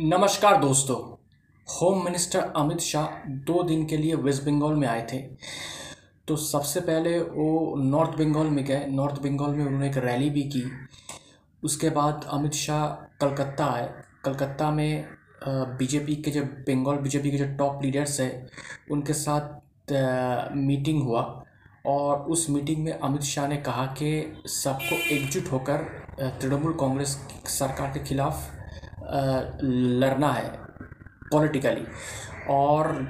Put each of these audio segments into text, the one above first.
नमस्कार दोस्तों। Home minister Amit Shah दो दिन के लिए वेस्ट बंगाल में आए थे। तो सबसे पहले वो नॉर्थ बंगाल में गए। नॉर्थ बंगाल में उन्होंने एक रैली भी की। उसके बाद अमित शाह कलकत्ता आए। कलकत्ता में बीजेपी के जो बंगाल बीजेपी के जो टॉप लीडर्स हैं, उनके साथ मीटिंग हुआ। और उस मीटिंग में अमित शाह ने कहा कि सबको एकजुट होकर तृणमूल कांग्रेस सरकार के खिलाफ लड़ना है पॉलिटिकली और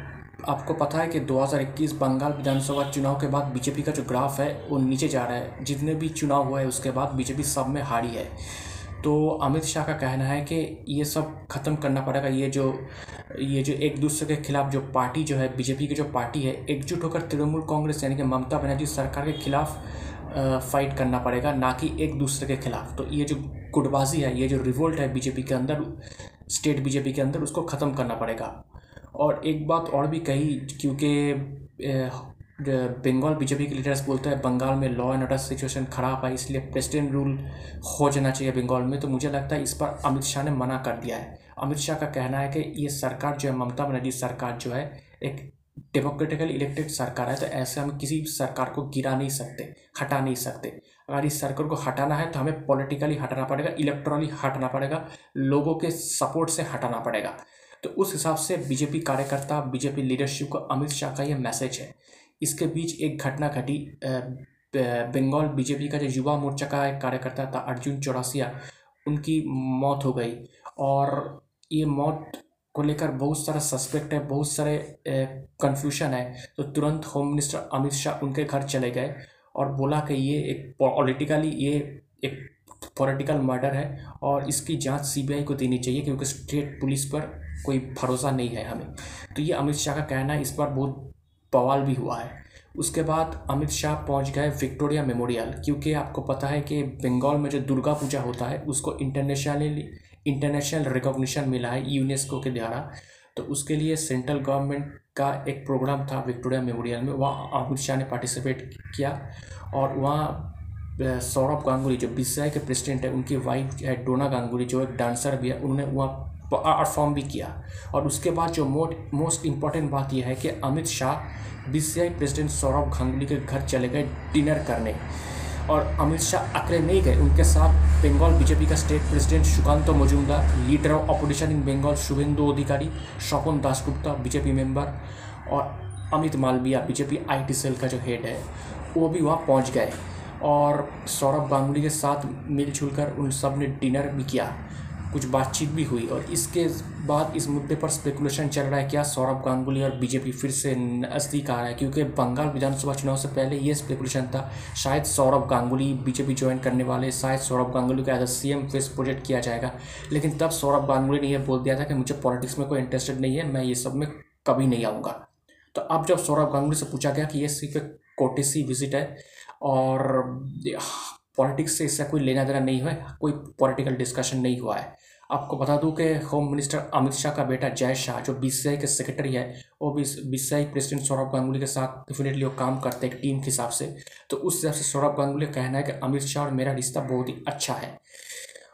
आपको पता है कि 2021 बंगाल विधानसभा चुनाव के बाद बीजेपी का जो ग्राफ है, वो नीचे जा रहा है। जितने भी चुनाव हुए हैं, उसके बाद बीजेपी सब में हारी है। तो अमित शाह का कहना है कि ये सब ख़त्म करना पड़ेगा। ये जो ये जो एक दूसरे के खिलाफ जो पार्टी जो है, बीजेपी की जो पार्टी है, एकजुट होकर तृणमूल कांग्रेस यानी कि ममता बनर्जी सरकार के खिलाफ फाइट करना पड़ेगा, ना कि एक दूसरे के खिलाफ। तो ये जो गुटबाजी है, ये जो रिवोल्ट है बीजेपी के अंदर स्टेट बीजेपी के अंदर, उसको ख़त्म करना पड़ेगा। और एक बात और भी कही, क्योंकि बंगाल बीजेपी के लीडर्स बोलते हैं, बंगाल में लॉ एंड ऑर्डर सिचुएशन ख़राब है, इसलिए प्रेसिडेंट रूल हो जाना चाहिए बंगाल में। तो मुझे लगता है इस पर अमित शाह ने मना कर दिया है। अमित शाह का कहना है कि ये सरकार जो है, ममता बनर्जी सरकार जो है, एक डेमोक्रेटिकली इलेक्टेड सरकार है तो ऐसे हम किसी सरकार को गिरा नहीं सकते, हटा नहीं सकते। अगर इस सरकार को हटाना है तो हमें पॉलिटिकली हटाना पड़ेगा इलेक्ट्रॉनिक हटाना पड़ेगा, लोगों के सपोर्ट से हटाना पड़ेगा। तो उस हिसाब से बीजेपी कार्यकर्ता बीजेपी लीडरशिप को अमित शाह का ये मैसेज है। इसके बीच एक घटना घटी बंगाल बीजेपी का जो युवा मोर्चा का एक कार्यकर्ता था, अर्जुन चौरासिया, उनकी मौत हो गई। और ये मौत को लेकर बहुत सारा सस्पेक्ट है, बहुत सारे कन्फ्यूशन है। तो तुरंत होम मिनिस्टर अमित शाह उनके घर चले गए और बोला कि ये एक पॉलिटिकली ये एक पॉलिटिकल मर्डर है और इसकी जाँच सीबीआई को देनी चाहिए क्योंकि स्टेट पुलिस पर कोई भरोसा नहीं है हमें। तो ये अमित शाह का कहना है, इस पर बहुत बवाल भी हुआ है। उसके बाद अमित शाह पहुँच गए विक्टोरिया मेमोरियल क्योंकि आपको पता है कि बंगाल में जो दुर्गा पूजा होता है, उसको इंटरनेशनली इंटरनेशनल रिकॉग्निशन मिला है यूनेस्को के द्वारा। तो उसके लिए सेंट्रल गवर्नमेंट का एक प्रोग्राम था विक्टोरिया मेमोरियल में। वहाँ अमित शाह ने पार्टिसिपेट किया और वहाँ सौरभ गांगुली जो बी के प्रेसिडेंट है, उनकी वाइफ है डोना गांगुली, जो एक डांसर भी है, उन्होंने वहाँ परफॉर्म भी किया। और उसके बाद जो मोट मोस्ट इंपॉर्टेंट बात यह है कि अमित शाह बी प्रेसिडेंट सौरभ गांगुली के घर चले गए डिनर करने। और अमित शाह अकेले नहीं गए। उनके साथ बंगाल बीजेपी का state president Sukanta Majumdar, leader of opposition in Bengal Suvendu Adhikari, Swapan Dasgupta, BJP member और Amit Malviya, BJP IT cell का जो हेड है, वो भी वहाँ पहुँच गए। और सौरभ गांगुली के साथ मिलजुल कर उन सबने डिनर भी किया। कुछ बातचीत भी हुई और इसके बाद इस मुद्दे पर स्पेकुलेशन चल रहा है क्या सौरभ गांगुली और बीजेपी फिर से नज़दीक आ रहा है? क्योंकि बंगाल विधानसभा चुनाव से पहले ये स्पेकुलेशन था, शायद सौरभ गांगुली बीजेपी ज्वाइन करने वाले, शायद सौरभ गांगुली का as a C M face project किया जाएगा। लेकिन तब सौरभ गांगुली ने यह बोल दिया था कि मुझे पॉलिटिक्स में कोई इंटरेस्टेड नहीं है, मैं ये सब में कभी नहीं आऊँगा। तो अब जब सौरभ गांगुली से पूछा गया कि ये सिर्फ़ कोटेसी विज़िट है और पॉलिटिक्स से इससे कोई लेना देना नहीं है, कोई पॉलिटिकल डिस्कशन नहीं हुआ है। आपको बता दूँ कि होम मिनिस्टर अमित शाह का बेटा जय शाह, जो बी के सेक्रेटरी है, वो बी प्रेसिडेंट सौरभ गांगुली के साथ डेफिनेटली वो काम करते हैं टीम के हिसाब से। तो उस हिसाब से सौरभ गांगुली का कहना है कि अमित शाह और मेरा रिश्ता बहुत ही अच्छा है।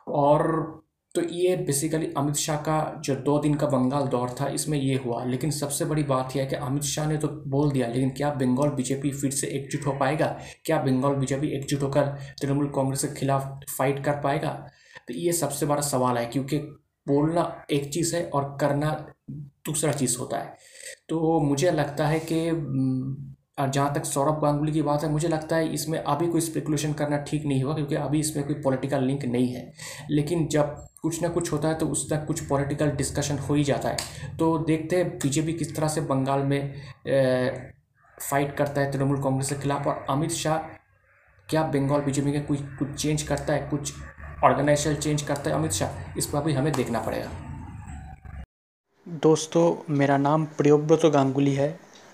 और तो ये बेसिकली अमित शाह का जो दो दिन का बंगाल दौर था, इसमें ये हुआ। लेकिन सबसे बड़ी बात यह है कि अमित शाह ने तो बोल दिया, लेकिन क्या बंगाल बीजेपी फिर से एकजुट हो पाएगा? क्या बंगाल बीजेपी एकजुट होकर तृणमूल कांग्रेस के खिलाफ फाइट कर पाएगा? तो ये सबसे बड़ा सवाल है, क्योंकि बोलना एक चीज़ है और करना दूसरा चीज़ होता है। तो मुझे लगता है कि जहाँ तक सौरभ गांगुली की बात है मुझे लगता है इसमें अभी कोई स्पेकुलेशन करना ठीक नहीं हुआ क्योंकि अभी इसमें कोई पॉलिटिकल लिंक नहीं है। लेकिन जब कुछ ना कुछ होता है तो उस तक कुछ पॉलिटिकल डिस्कशन हो ही जाता है। तो देखते हैं बीजेपी किस तरह से बंगाल में ए, फाइट करता है तृणमूल कांग्रेस के खिलाफ और अमित शाह क्या बंगाल बीजेपी के कुछ कुछ चेंज करता है कुछ ऑर्गेनाइजेशन चेंज करता है अमित शाह? इस पर भी हमें देखना पड़ेगा। दोस्तों मेरा नाम प्रियोव्रत गांगुली है।